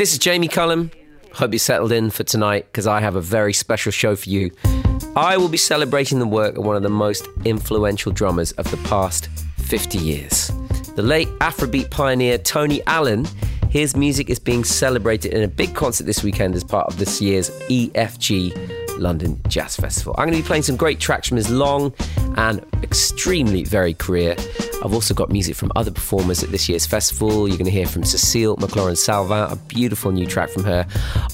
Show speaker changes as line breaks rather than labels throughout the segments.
This is Jamie Cullum. Hope you're settled in for tonight because I have a very special show for you. I will be celebrating the work of one of the most influential drummers of the past 50 years. The late Afrobeat pioneer Tony Allen. His music is being celebrated in a big concert this weekend as part of this year's EFG London Jazz Festival. I'm going to be playing some great tracks from his long and extremely varied career. I've also got music from other performers at this year's festival. You're going to hear from Cecile McLorin Salvant, a beautiful new track from her,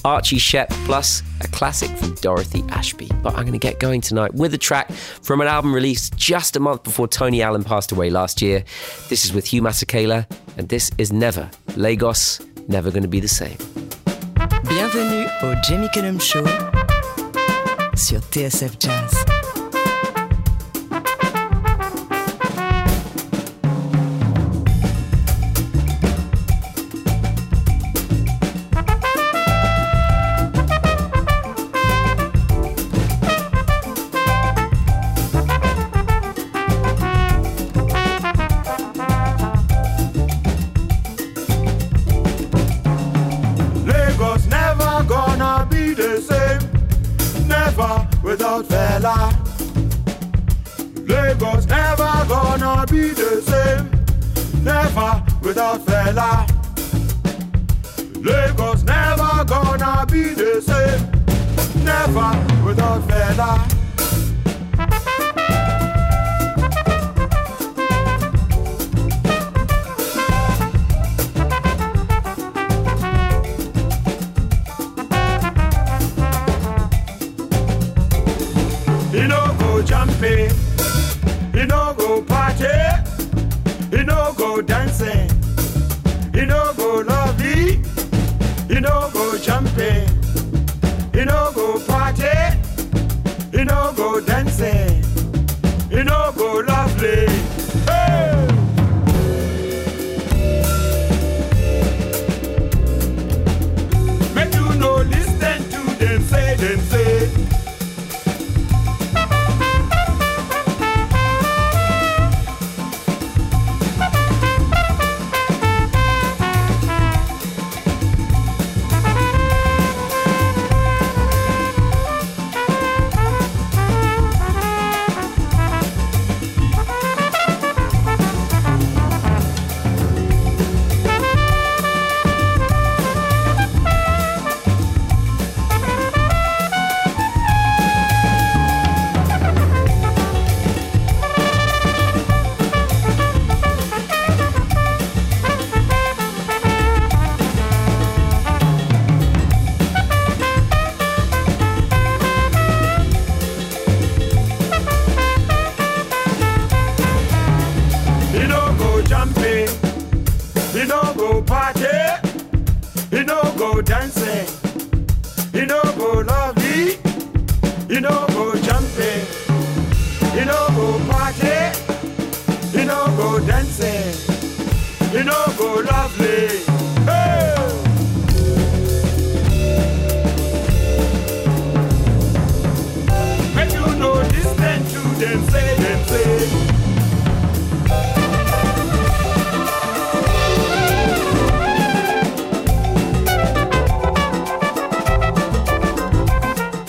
Archie Shepp, plus a classic from Dorothy Ashby. But I'm going to get going tonight with a track from an album released just a month before Tony Allen passed away last year. This is with Hugh Masekela, and this is Never. Lagos, never going to be the same.
Bienvenue au Jamie Cullum Show sur TSF Jazz. me. go jumping, you know, go party, you know, go dancing, you know, go lovely.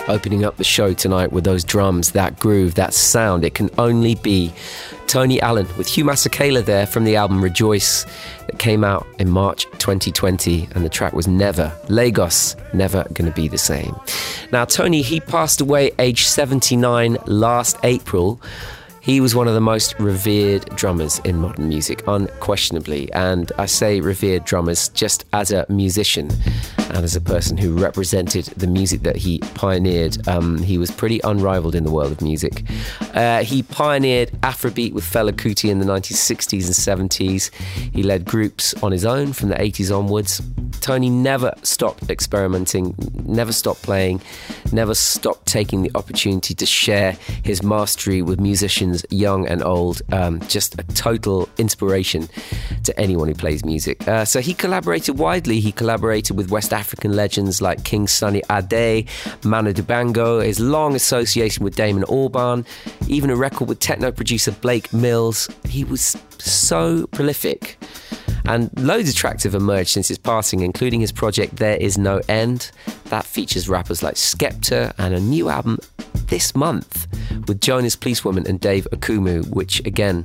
Opening up the show tonight with those drums, that groove, that sound. It can only be Tony Allen with Hugh Masekela there from the album Rejoice that came out in March 2020, and the track was Never. Lagos, never gonna be the same. Now, Tony, he passed away age 79 last April. He was one of the most revered drummers in modern music, unquestionably. And I say revered drummers just as a musician and as a person who represented the music that he pioneered. Um, he was pretty unrivaled in the world of music. Uh, he pioneered Afrobeat with Fela Kuti in the 1960s and 70s. He led groups on his own from the 80s onwards. Tony never stopped experimenting, never stopped playing, never stopped taking the opportunity to share his mastery with musicians young and old. Um, just a total inspiration to anyone who plays music. Uh, so he collaborated widely. He collaborated with West African legends like King Sunny Ade, Manu Dibango, his long association with Damon Albarn, even a record with techno producer Blake Mills. He was so prolific. And loads of tracks have emerged since his passing, including his project There Is No End. That features rappers like Skepta and a new album this month with Joan As Police Woman and Dave Okumu, which again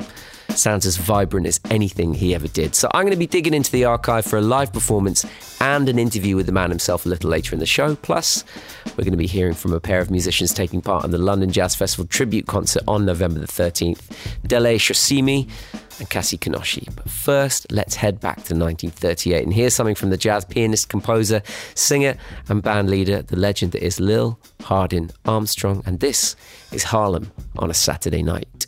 sounds as vibrant as anything he ever did. So I'm going to be digging into the archive for a live performance and an interview with the man himself a little later in the show. Plus, we're going to be hearing from a pair of musicians taking part in the London Jazz Festival tribute concert on November the 13th, Dele Sosimi and Cassie Kinoshi. But first, let's head back to 1938 and hear something from the jazz pianist, composer, singer, and band leader, the legend that is Lil Hardin Armstrong. And this is Harlem on a Saturday night.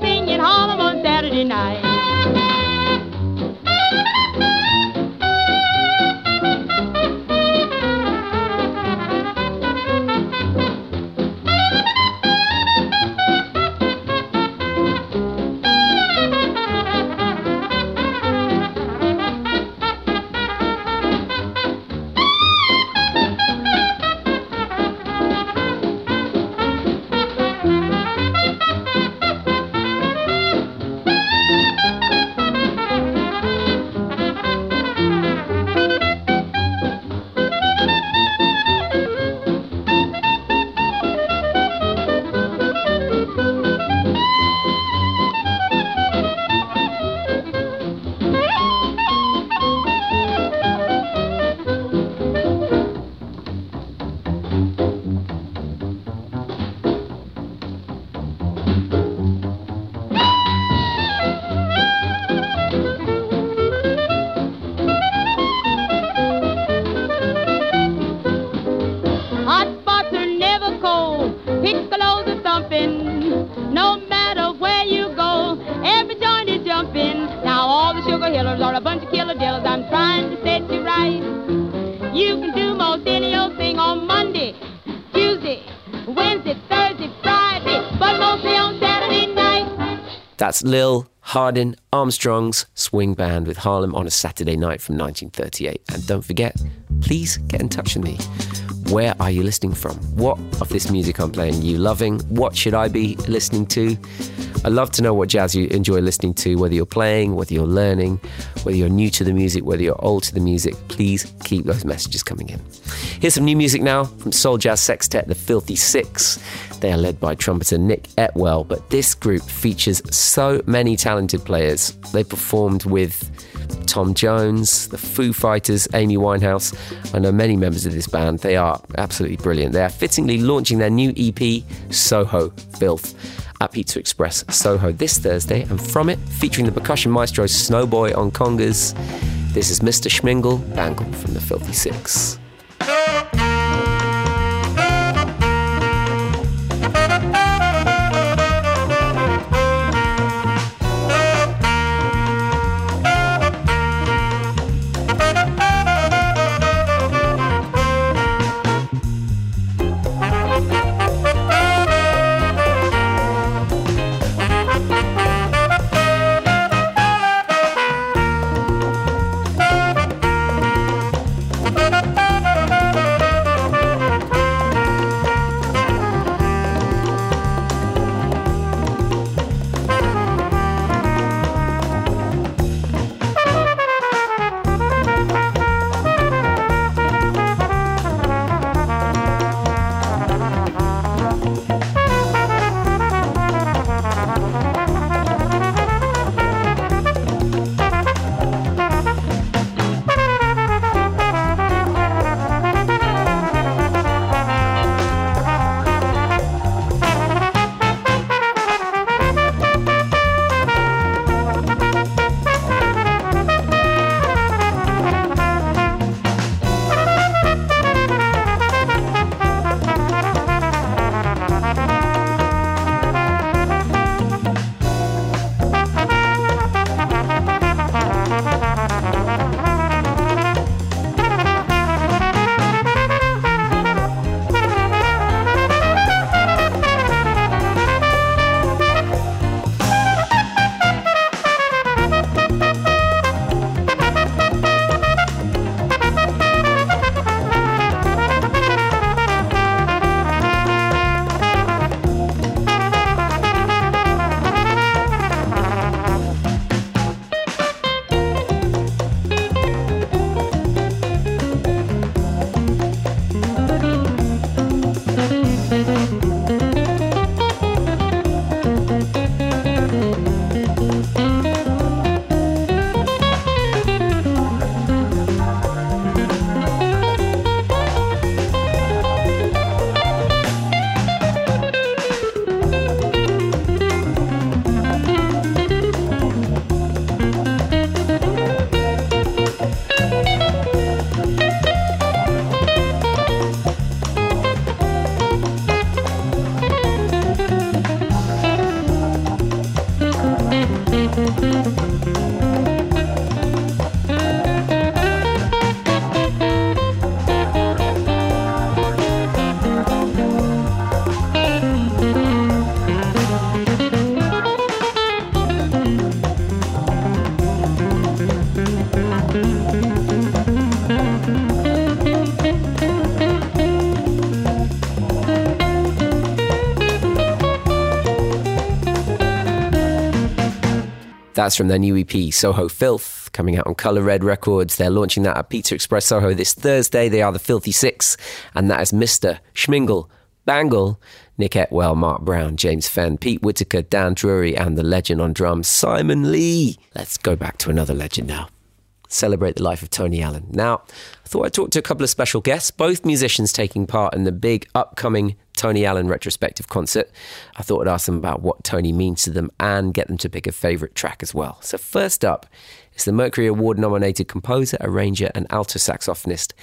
Hardin Armstrong's swing band with Harlem on a Saturday night from 1938. And don't forget, please get in touch with me. Where are you listening from? What of this music I'm playing you loving? What should I be listening to? I'd love to know what jazz you enjoy listening to, whether you're playing, whether you're learning, whether you're new to the music, whether you're old to the music. Please keep those messages coming in. Here's some new music now from Soul Jazz Sextet, the Filthy Six. They are led by trumpeter Nick Etwell, but this group features so many talented players. They performed with Tom Jones, the Foo Fighters, Amy Winehouse. I know many members of this band. They are absolutely brilliant. They are fittingly launching their new EP, Soho Filth, at Pizza Express Soho this Thursday. And from it, featuring the percussion maestro Snowboy on congas, this is Mr. Shmingle Bangle from the Filthy Six. That's from their new EP, Soho Filth, coming out on Colour Red Records. They're launching that at Pizza Express Soho this Thursday. They are the Filthy Six, and that is Mr. Shmingle, Bangle, Nick Etwell, Mark Brown, James Fenn, Pete Whitaker, Dan Drury, and the legend on drums, Simon Lee. Let's go back to another legend now celebrate the life of Tony Allen. Now, I thought I'd talk to a couple of special guests, both musicians taking part in the big upcoming Tony Allen retrospective concert. I thought I'd ask them about what Tony means to them and get them to pick a favourite track as well. So, first up is the Mercury Award nominated composer, arranger, and alto saxophonist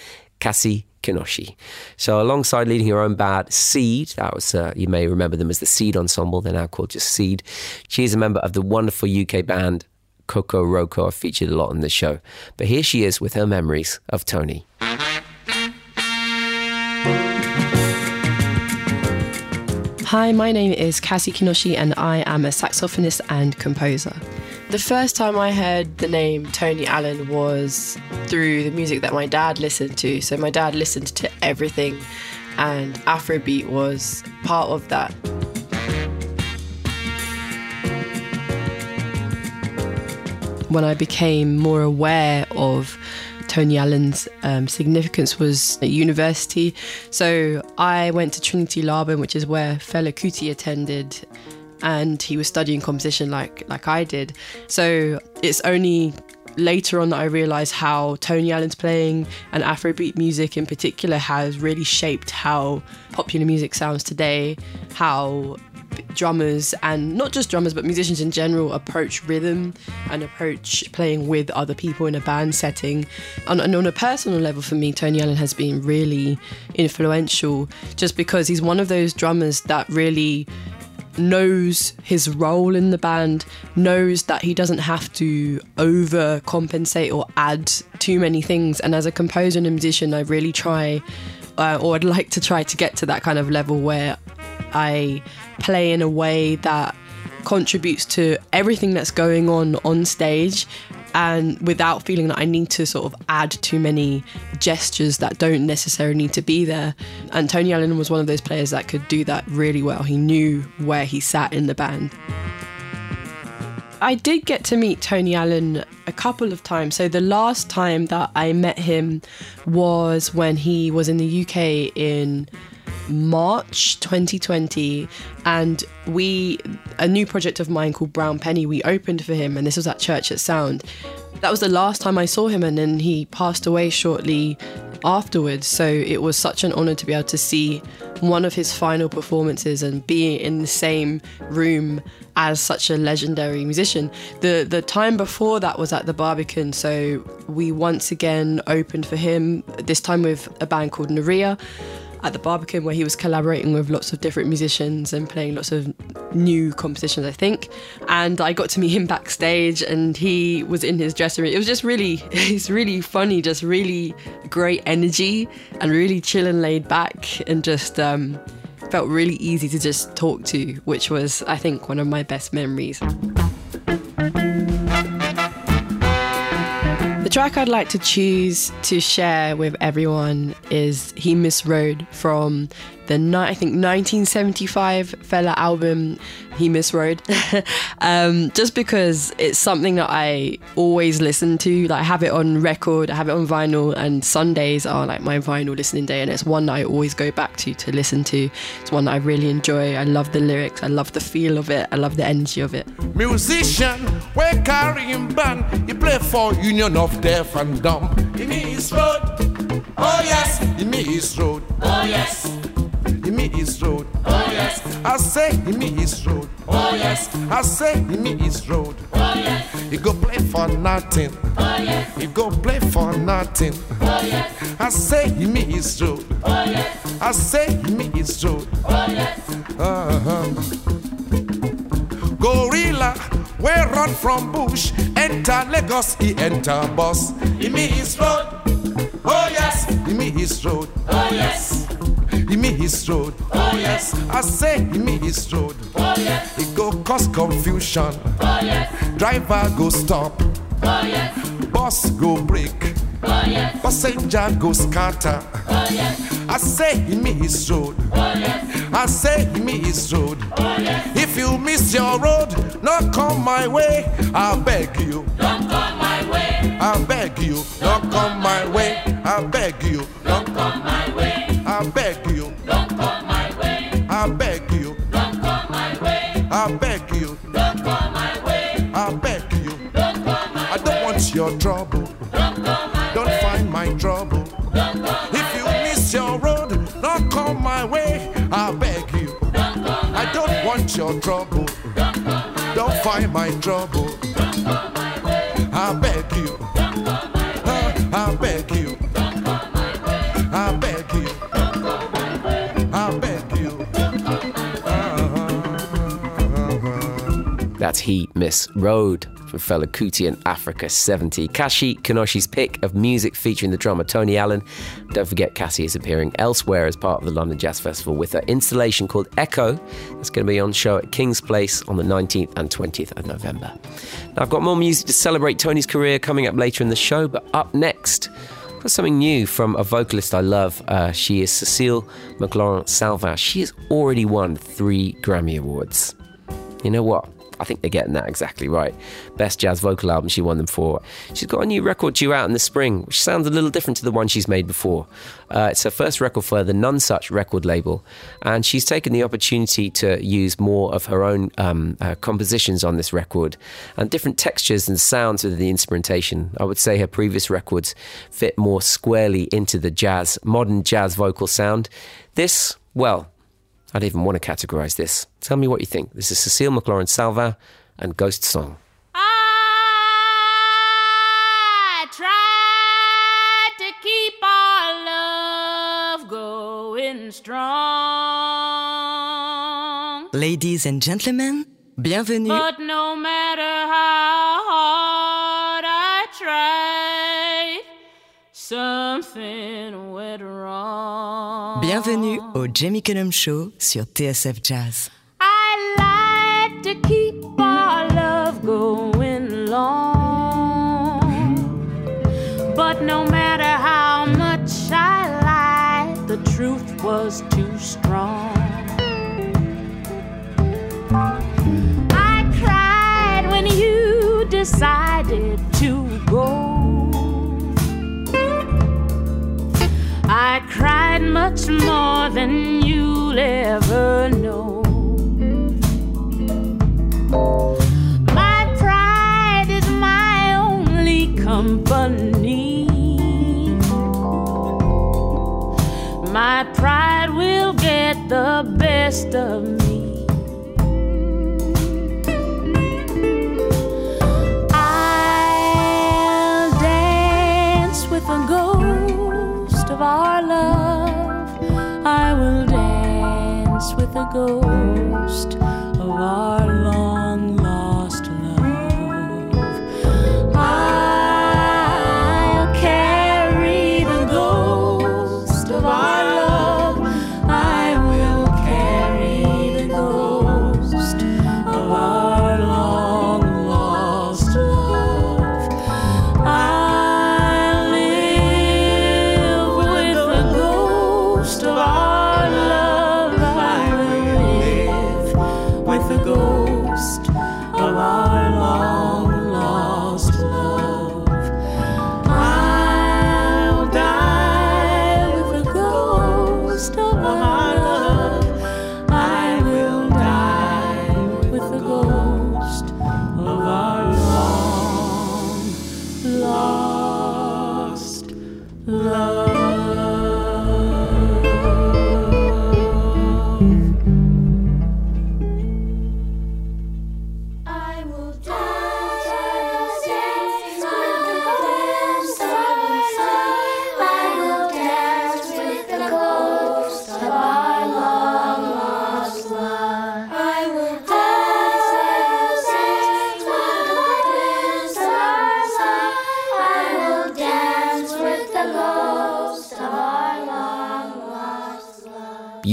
Cassie Kinoshi. So, alongside leading her own band, Seed, that was, uh, you may remember them as the Seed Ensemble, they're now called just Seed. She is a member of the wonderful UK band Kokoroko have featured a lot on the show. But here she is with her memories of Tony.
Hi, my name is Cassie Kinoshi and I am a saxophonist and composer. The first time I heard the name Tony Allen was through the music that my dad listened to. So my dad listened to everything and Afrobeat was part of that. When I became more aware of Tony Allen's um, significance was at university. So I went to Trinity Laban, which is where Fela Kuti attended, and he was studying composition like like I did. So it's only later on that I realised how Tony Allen's playing and Afrobeat music in particular has really shaped how popular music sounds today, how drummers and not just drummers but musicians in general approach rhythm and approach playing with other people in a band setting and, and on a personal level for me tony allen has been really influential just because he's one of those drummers that really knows his role in the band, knows that he doesn't have to overcompensate or add too many things. And as a composer and a musician, I really try, uh, or I'd like to try to get to that kind of level where I play in a way that contributes to everything that's going on on stage and without feeling that I need to sort of add too many gestures that don't necessarily need to be there. And Tony Allen was one of those players that could do that really well. He knew where he sat in the band. I did get to meet Tony Allen a couple of times. So the last time that I met him was when he was in the UK in March 2020, and we a new project of mine called Brown Penny. We opened for him, and this was at Church of Sound. That was the last time I saw him, and then he passed away shortly afterwards. So it was such an honor to be able to see one of his final performances and be in the same room as such a legendary musician. The the time before that was at the Barbican, so we once again opened for him. This time with a band called Nérija at the Barbican where he was collaborating with lots of different musicians and playing lots of new compositions, I think. And I got to meet him backstage and he was in his dressing room. It was just really, it's really funny, just really great energy and really chill and laid back and just um, felt really easy to just talk to, which was, I think, one of my best memories. The track I'd like to choose to share with everyone is He Miss Road from the night I think 1975 Fela album He Miss Road. um, just because it's something that I always listen to. Like I have it on record, I have it on vinyl, and Sundays are like my vinyl listening day, and it's one that I always go back to to listen to. It's one that I really enjoy. I love the lyrics, I love the feel of it, I love the energy of it.
Musician, we're carrying band. He play for Union of Deaf and Dumb. In his road, oh yes. In his road, oh yes. Imi is road. Oh yes. I say Imi is road. Oh yes. I say Imi is road. Oh yes. You go play for nothing. Oh yes. You go play for nothing. Oh yes. I say Imi is road. Oh yes. I say Imi is road. Oh yes. Uh-huh. Gorilla, we run from bush, enter Lagos, he enter bus. me is road. Oh yes. Imi is road. Oh yes. Give me his road. Oh yes. I say give me his road. Oh yes. It go cause confusion. Oh yes. Driver go stop. Oh yes. Bus go break. Oh yes. Passenger go scatter. Oh yes. I say give me his road. Oh yes. I say give me his road. Oh yes. If you miss your road, not come my way. I beg you.
Don't come my way.
I beg you. Don't, come my way. I beg you.
Don't come my way.
I beg you.
Don't come my way.
I beg you.
Don't come my way.
I beg you.
Don't come my way.
I beg you.
Don't come my
I don't want your trouble.
Don't come my
Don't find my trouble.
Don't come
If you miss your road, not come my way. I beg you. I don't want your trouble. Don't find my trouble. Don't come my way. I beg you.
That's He Miss Road from Fela Kuti and Africa 70. Cassie Kinoshi's pick of music featuring the drummer Tony Allen. Don't forget, Cassie is appearing elsewhere as part of the London Jazz Festival with her installation called Echo. That's going to be on show at King's Place on the 19th and 20th of November. Now, I've got more music to celebrate Tony's career coming up later in the show, but up next, got something new from a vocalist I love. Uh, she is Cecile McLorin Salvant. She has already won three Grammy Awards. You know what? I think they're getting that exactly right. Best jazz vocal album she won them for. She's got a new record due out in the spring, which sounds a little different to the one she's made before. Uh, it's her first record for the Nonesuch record label, and she's taken the opportunity to use more of her own um, uh, compositions on this record and different textures and sounds within the instrumentation. I would say her previous records fit more squarely into the jazz, modern jazz vocal sound. This, well, I don't even want to categorize this. Tell me what you think. This is Cecile McLorin Salvant and Ghost Song.
I tried to keep our love going strong.
Ladies and gentlemen, bienvenue.
But no matter how hard I tried, something went wrong.
Bienvenue oh. au Jamie Cullum Show sur TSF Jazz.
I like to keep our love going long. But no matter how much I lied, the truth was too strong. I cried when you decided to go. I cried much more than you'll ever know. My pride is my only company. My pride will get the best of me. The ghost of our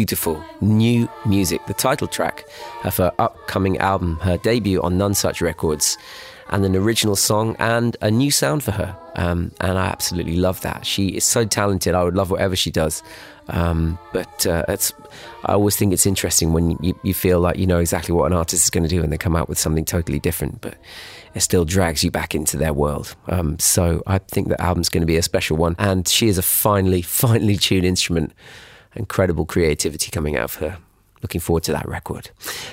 Beautiful new music, the title track of her upcoming album, her debut on Nonesuch Records. and an original song and a new sound for her. Um, and I absolutely love that. She is so talented. I would love whatever she does. Um, but uh, it's, I always think it's interesting when you, you feel like you know exactly what an artist is going to do and they come out with something totally different, but it still drags you back into their world. Um, so I think the album's going to be a special one. And she is a finely, finely tuned instrument. Incredible creativity coming out of her. Looking forward to that record.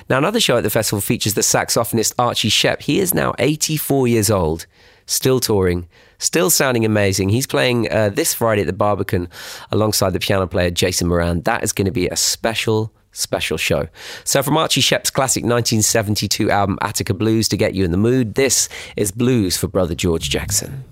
Now, another show at the festival features the saxophonist Archie Shepp. He is now 84 years old, still touring, still sounding amazing. He's playing uh, this Friday at the Barbican alongside the piano player Jason Moran. That is going to be a special, special show. So, from Archie Shepp's classic 1972 album Attica Blues to get you in the mood, this is Blues for Brother George Jackson.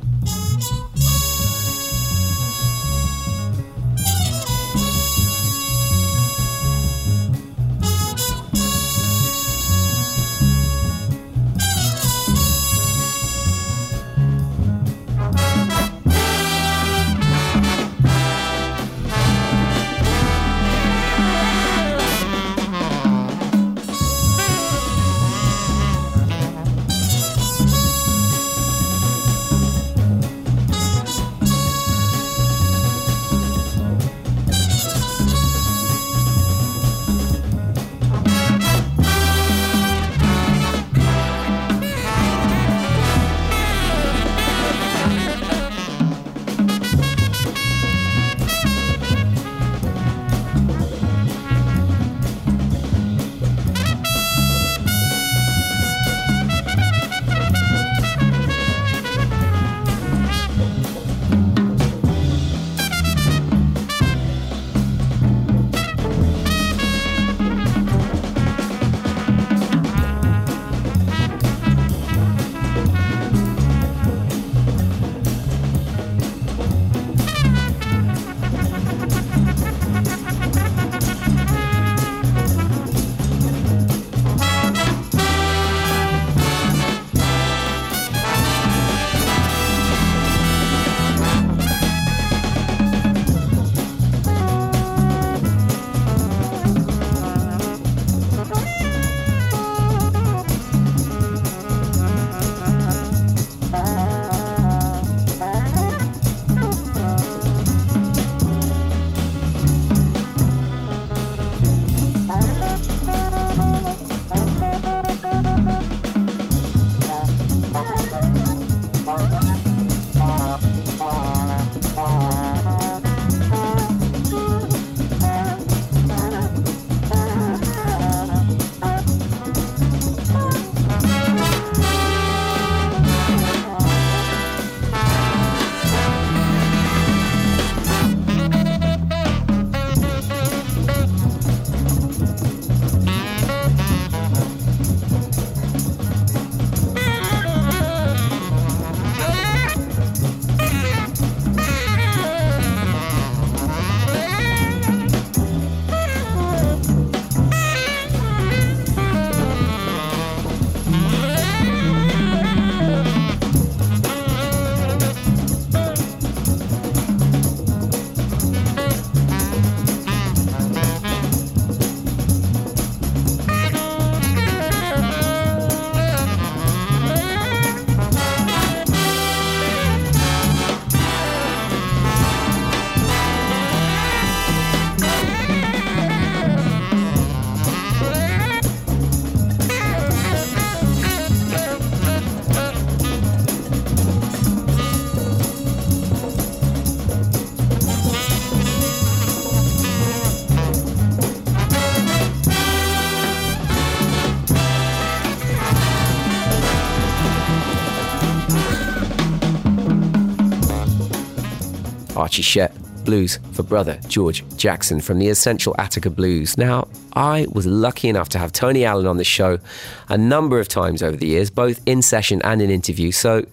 Archie blues for brother George Jackson from the Essential Attica Blues. Now, I was lucky enough to have Tony Allen on the show a number of times over the years, both in session and in interview, so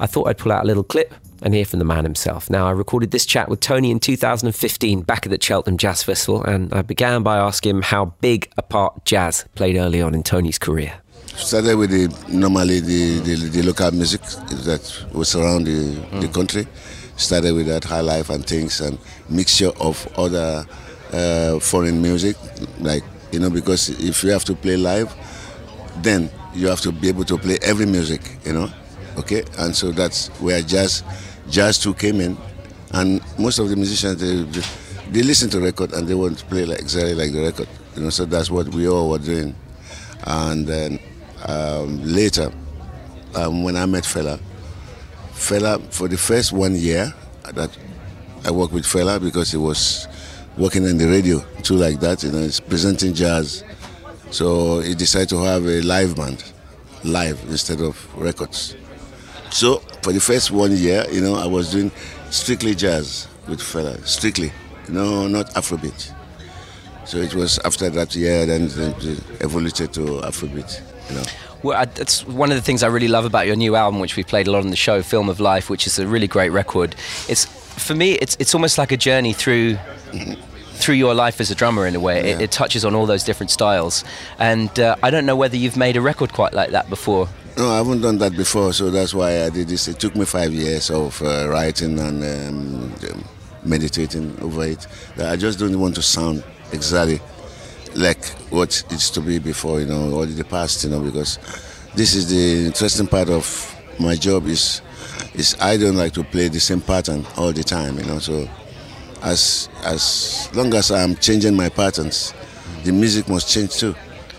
I thought I'd pull out a little clip and hear from the man himself. Now, I recorded this chat with Tony in 2015 back at the Cheltenham Jazz Festival, and I began by asking him how big a part jazz played early on in Tony's career.
Started with the normally the, the, the local music that was around the, the mm. country. Started with that high life and things and mixture of other uh, foreign music, like you know, because if you have to play live, then you have to be able to play every music, you know. Okay, and so that's where jazz, jazz too came in, and most of the musicians they they listen to record and they want to play like exactly like the record, you know. So that's what we all were doing, and then um, later, um, when I met Fela, Fela for the first one year that I worked with Fela because he was working in the radio too, like that, you know, he's presenting jazz. So he decided to have a live band, live instead of records. So for the first one year, you know, I was doing strictly jazz with Fela, strictly, you know, not Afrobeat. So it was after that year, then it evolved to Afrobeat, you know.
Well, I, that's one of the things I really love about your new album, which we played a lot on the show, Film of Life, which is a really great record. It's for me, it's it's almost like a journey through through your life as a drummer in a way. It,
Yeah.
it touches on all those different styles, and uh, I don't know whether you've made a record quite like that before.
No, I haven't done that before, so that's why I did this. It took me five years of uh, writing and um, um, meditating over it. I just don't want to sound exactly like what it used to be before, you know, or the past, you know, because this is the interesting part of my job is is I don't like to play the same pattern all the time, you know. So as as long as I'm changing my patterns, the music must change too.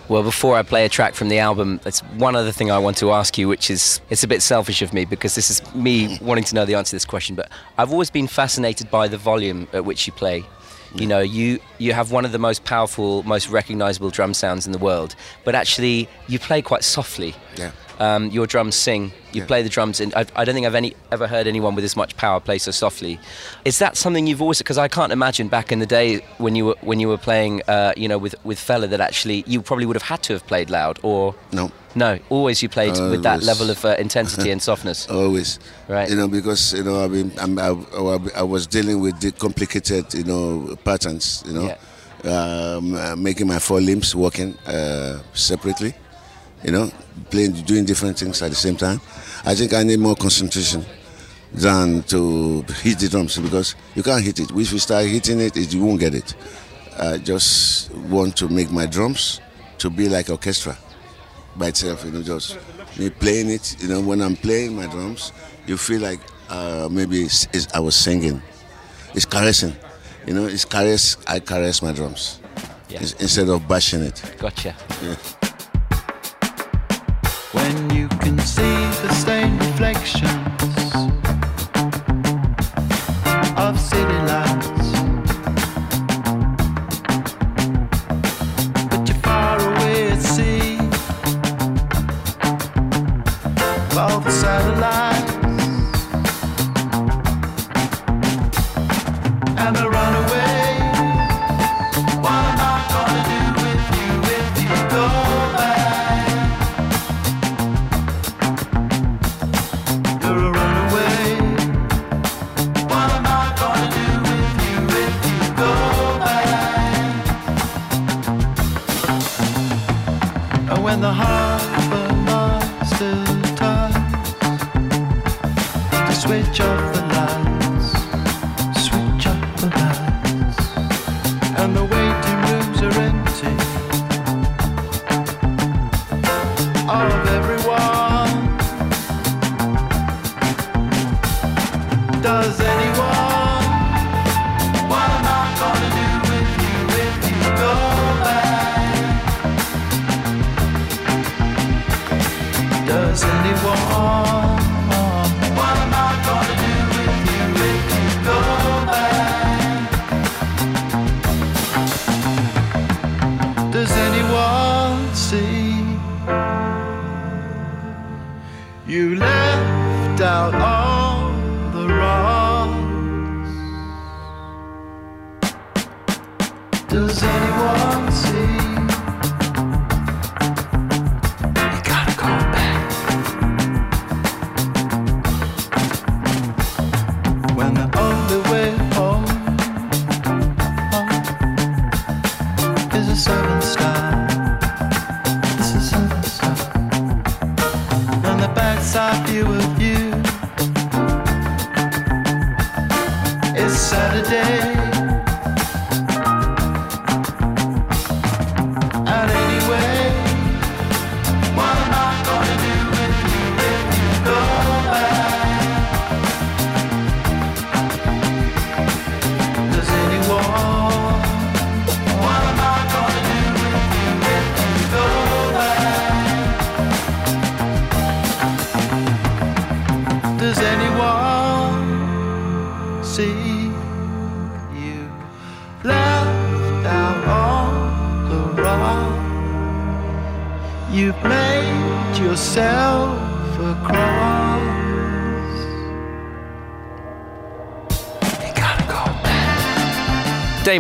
Well, before I play a track from the album, there's one other thing I want to ask you, which is it's a bit selfish of me because this is me wanting to know the answer to this question. But I've always been fascinated by the volume at which you play. You know, you you have one of the most powerful, most recognizable drum sounds in the world, but actually you play quite softly.
Yeah.
Um, your drums sing. You
Yeah.
play the drums, and I, I don't think I've any, ever heard anyone with as much power play so softly. Is that something you've always? Because I can't imagine back in the day when you were when you were playing, uh, you know, with with Fela, that actually you probably would have had to have played loud, or
No.
no, always you played with that level of uh, intensity and softness.
always
Right.
you know because you know i mean I'm, I, I, I was dealing with the complicated you know patterns you know um, uh, making my four limbs working uh, separately you know playing doing different things at the same time i think i need more concentration than to hit the drums because you can't hit it if you start hitting it, it you won't get it i just want to make my drums to be like orchestra by itself, you know, just me playing it. You know, when I'm playing my drums, you feel like uh, maybe it's, it's, I was singing. It's caressing, you know. It's caress. I caress my drums
Yeah.
Instead of bashing it.
Gotcha.
When you can see the same reflections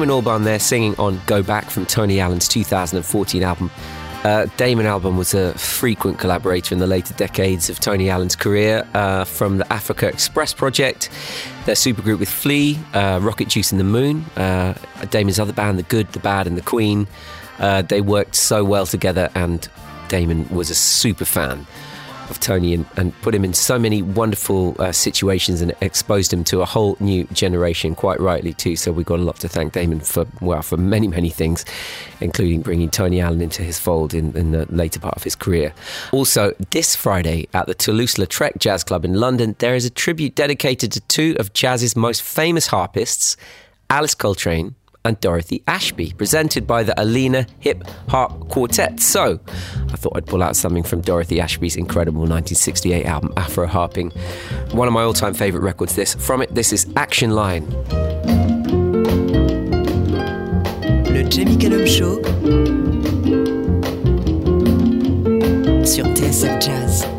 Damon Albarn there singing on Go Back from Tony Allen's 2014 album. Uh, Damon Albarn was a frequent collaborator in the later decades of Tony Allen's career, uh, from the Africa Express project, their supergroup with Flea, uh, Rocket Juice and the Moon, uh, Damon's other band, The Good, The Bad, and The Queen. Uh, they worked so well together, and Damon was a super fan of Tony and, and put him in so many wonderful uh, situations and exposed him to a whole new generation, quite rightly too. So we've got a lot to thank Damon for, well, for many, many things, including bringing Tony Allen into his fold in, in the later part of his career. Also, this Friday at the Toulouse-Lautrec Jazz Club in London, there is a tribute dedicated to two of jazz's most famous harpists, Alice Coltrane and Dorothy Ashby, presented by the Alina Hip Harp Quartet. So, I thought I'd pull out something from Dorothy Ashby's incredible 1968 album, Afro Harping. One of my all time favourite records, this. From it, this is Action Line.
Le Jamie Cullum Show sur TSF Jazz.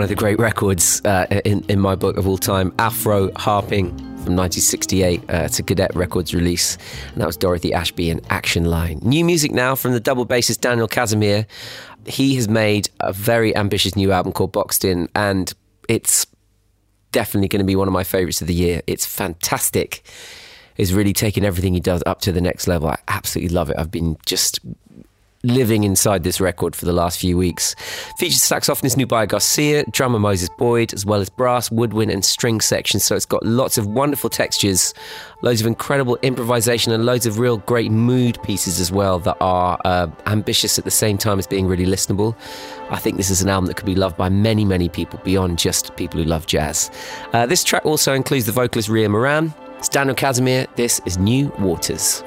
One of the great records uh, in, in my book of all time, Afro Harping from 1968. Uh, it's a Cadet Records release, and that was Dorothy Ashby and Action Line. New music now from the double bassist Daniel Casimir. He has made a very ambitious new album called Boxed In, and it's definitely going to be one of my favorites of the year. It's fantastic. It's really taking everything he does up to the next level. I absolutely love it. I've been just
living inside this record for the last few weeks. Features saxophonist Nubia Garcia, drummer Moses Boyd, as well as brass, woodwind, and string sections. So it's got lots of wonderful textures, loads of incredible improvisation, and loads of real great mood pieces as well that are uh, ambitious at the same time as being really listenable. I think this is an album that could be loved by many, many people beyond just people who love jazz. Uh, this track also includes the vocalist Ria Moran. It's Daniel Casimir. This is New Waters.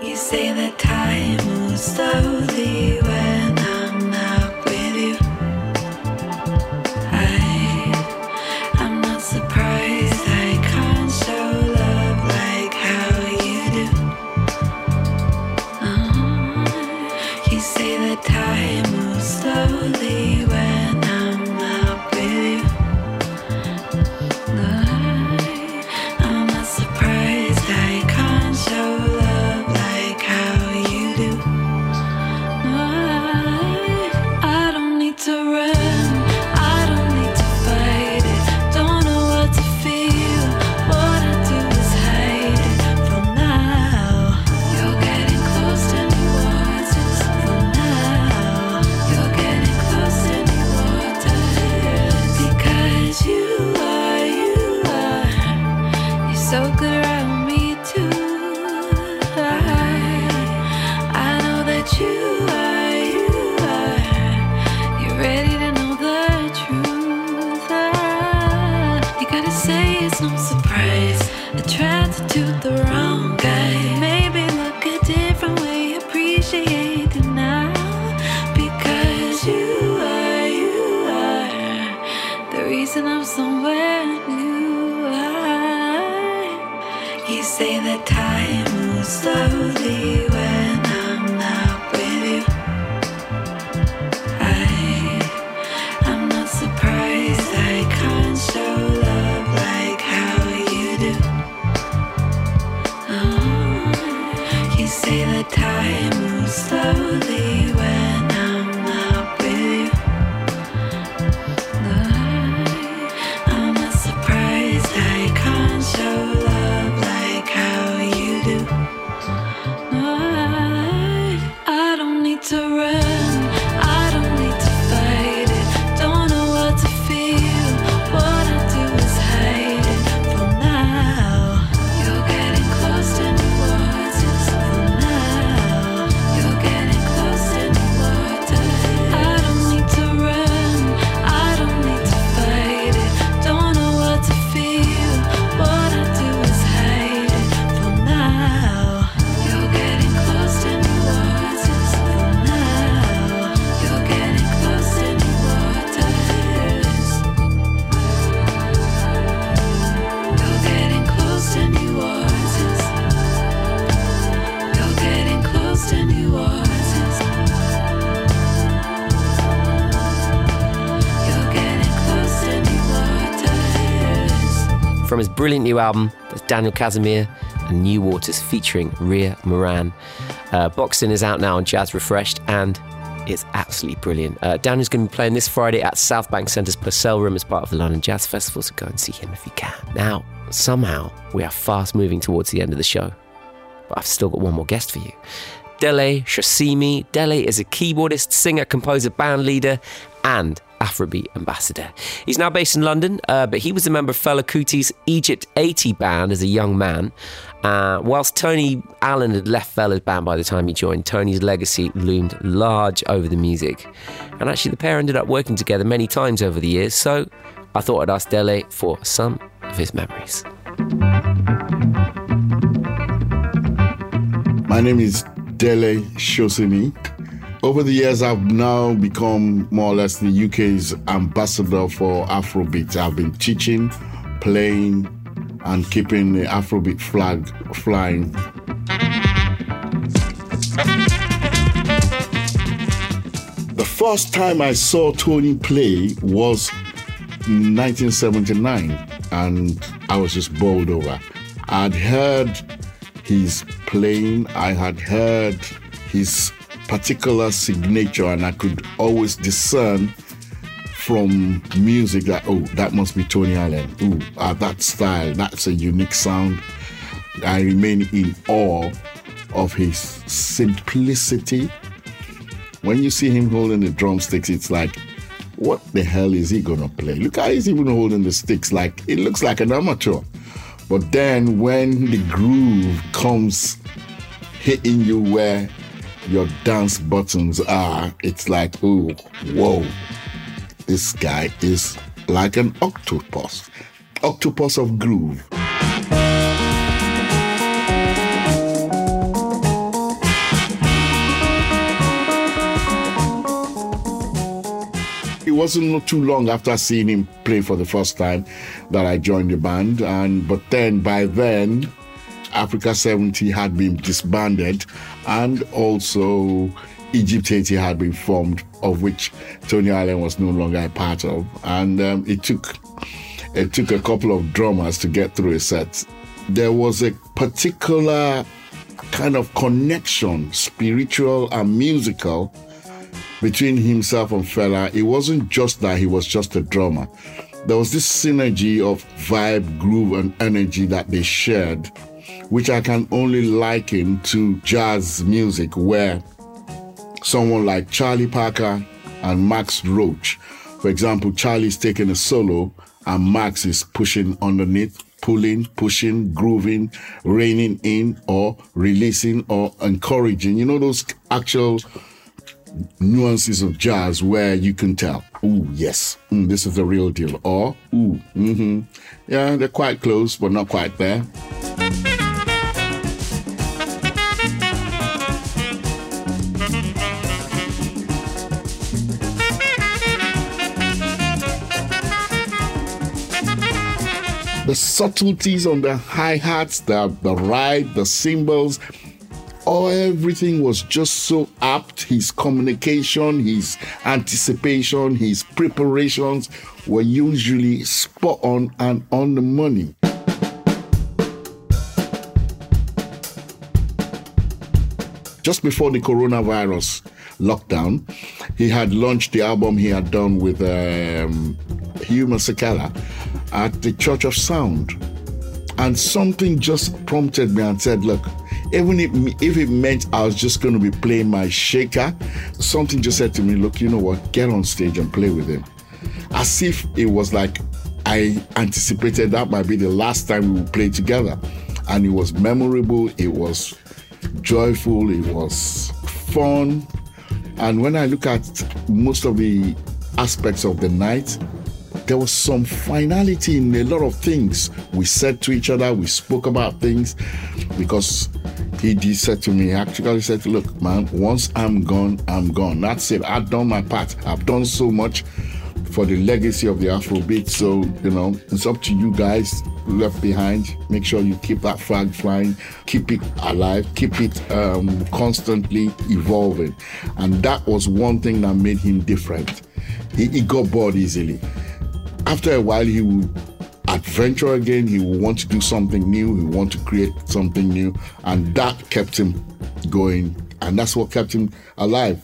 Brilliant new album, that's Daniel Casimir and New Waters featuring Ria Moran. Uh, Boxed In is out now on Jazz Refreshed and it's absolutely brilliant. Uh, Daniel's going to be playing this Friday at South Bank Centre's Purcell Room as part of the London Jazz Festival, so go and see him if you can. Now, somehow, we are fast moving towards the end of the show, but I've still got one more guest for you. Dele Sosimi. Dele is a keyboardist, singer, composer, band leader, and Afrobeat ambassador. He's now based in London, uh, but he was a member of Fela Kuti's Egypt 80 band as a young man. Uh, whilst Tony Allen had left Fela's band by the time he joined, Tony's legacy loomed large over the music. And actually, the pair ended up working together many times over the years, so I thought I'd ask Dele for some of his memories.
My name is Dele Sosimi. Over the years, I've now become more or less the UK's ambassador for Afrobeat. I've been teaching, playing, and keeping the Afrobeat flag flying. The first time I saw Tony play was in 1979, and I was just bowled over. I'd heard his playing, I had heard his particular signature, and I could always discern from music that, oh, that must be Tony Allen. Ooh, uh, that style, that's a unique sound. I remain in awe of his simplicity When you see him holding the drumsticks, it's like, what the hell is he gonna play? Look how he's even holding the sticks, like it looks like an amateur. But then when the groove comes hitting you where your dance buttons are, it's like, oh, whoa, this guy is like an octopus, octopus of groove. It wasn't too long after seeing him play for the first time that I joined the band, and but then by then, Africa 70 had been disbanded, and also Egypt 80 had been formed, of which Tony Allen was no longer a part of, and um, it took it took a couple of drummers to get through a set. There was a particular kind of connection, spiritual and musical, between himself and Fela. It wasn't just that he was just a drummer. There was this synergy of vibe, groove, and energy that they shared, which I can only liken to jazz music, where someone like Charlie Parker and Max Roach, for example, Charlie's taking a solo and Max is pushing underneath, pulling, pushing, grooving, reining in, or releasing, or encouraging. You know, those actual nuances of jazz where you can tell, ooh, yes, mm, this is the real deal, or ooh, mm-hmm. yeah, they're quite close, but not quite there. The subtleties on the hi hats, the, the ride, the cymbals, all everything was just so apt. His communication, his anticipation, his preparations were usually spot on and on the money. Just before the coronavirus lockdown, he had launched the album he had done with um, Hugh Masekela at the Church of Sound. And something just prompted me and said, look, even if, if it meant I was just going to be playing my shaker, something just said to me, look, you know what, get on stage and play with him. As if it was like I anticipated that might be the last time we would play together. And it was memorable, it was joyful, it was fun. And when I look at most of the aspects of the night, there was some finality in a lot of things we said to each other. We spoke about things because he did said to me, actually said, Look, man, once I'm gone, I'm gone. That's it. I've done my part. I've done so much for the legacy of the Afrobeat. So, you know, it's up to you guys left behind. Make sure you keep that flag flying, keep it alive, keep it um, constantly evolving. And that was one thing that made him different. He, he got bored easily after a while he would adventure again. He would want to do something new. He want to create something new. And that kept him going. And that's what kept him alive.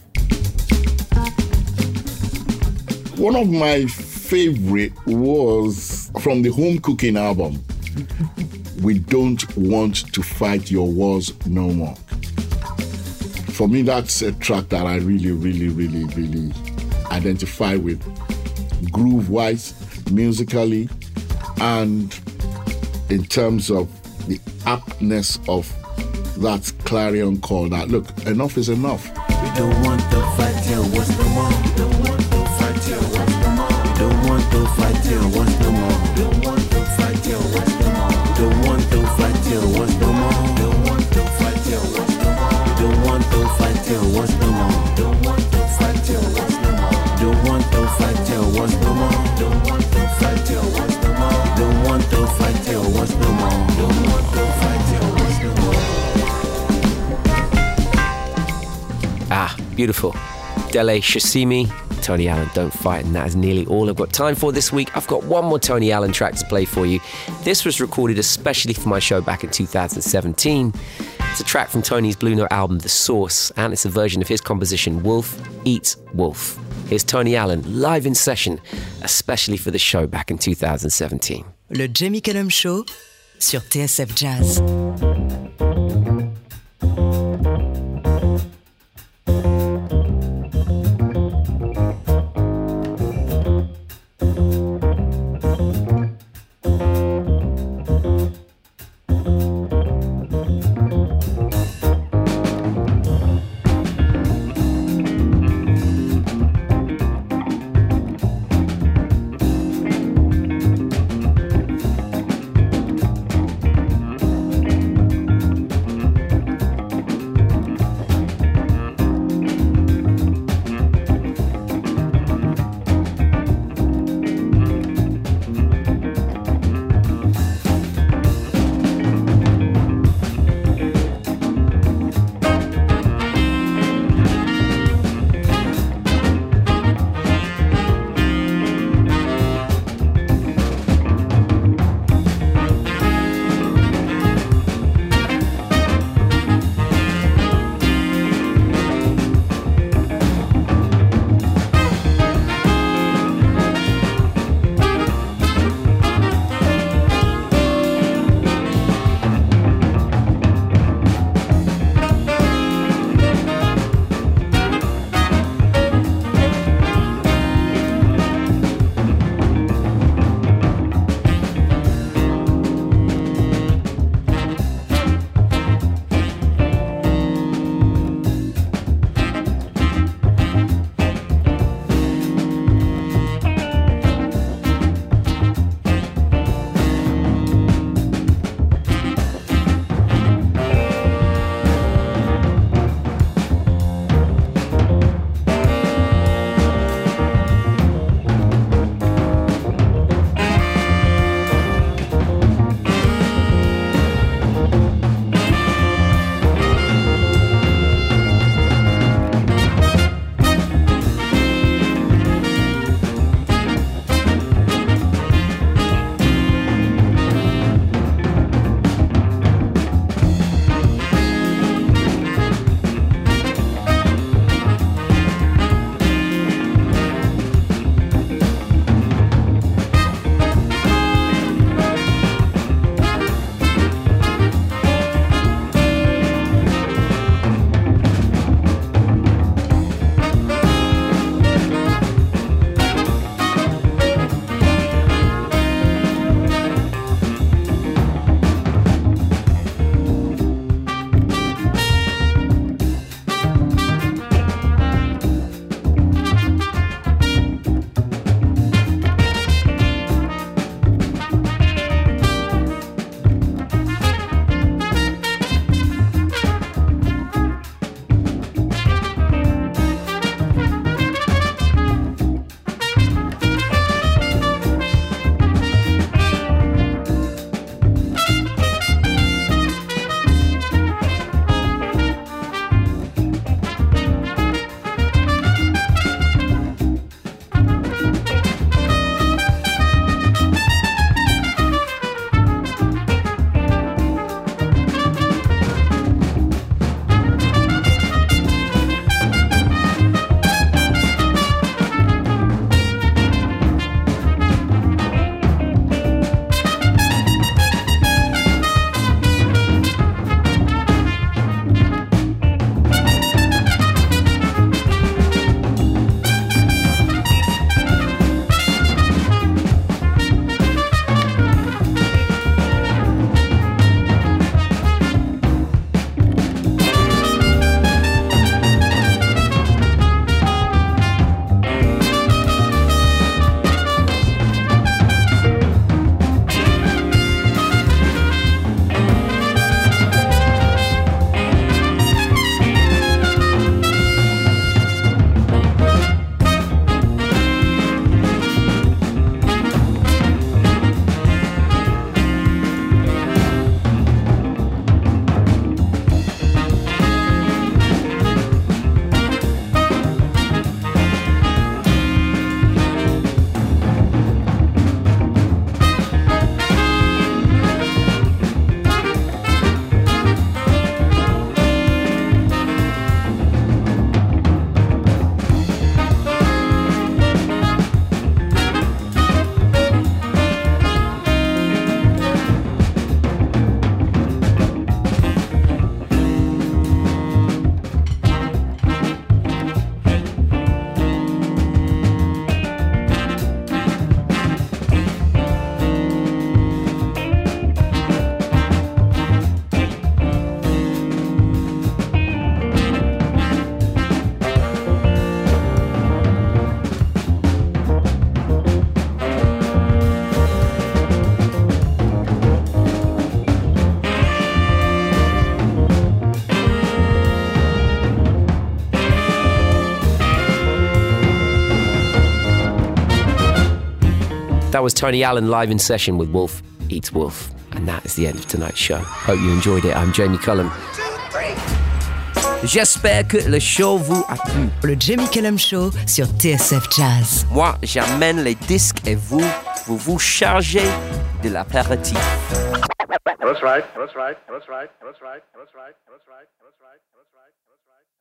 One of my favorite was from the home cooking album we don't want to fight your wars no more. For me that's a track that i really really really really identify with. Groove wise musically and in terms of the aptness of that clarion call that look enough is enough
We don't want to fight till what's no more. Don't want to fight till what's no more. Don't want to fight till what's no more. Don't want. Fight till what's no more. Don't want to fight till what's no more. Don't want to fight till what's no more. Don't want to fight till what's no more.
Ah, beautiful. Dele Sosimi, Tony Allen, Don't Fight, and that is nearly all I've got time for this week. I've got one more Tony Allen track to play for you. This was recorded especially for my show back in 2017. It's a track from Tony's Blue Note album, The Source, and it's a version of his composition, Wolf Eats Wolf. Here's Tony Allen live in session, especially for the show back in 2017.
Le Jamie Cullum Show sur TSF Jazz.
That was Tony Allen live in session with Wolf Eats Wolf. And that is the end of tonight's show. Hope you enjoyed it. I'm Jamie Cullum. J'espère que le show vous a plu.
Le Jamie Cullum Show sur TSF Jazz.
Moi, j'amène les disques et vous, vous vous chargez de l'apéritif.
That's right. That's right. That's right. That's right. That's right. That's right. That's right. That's right. That's right.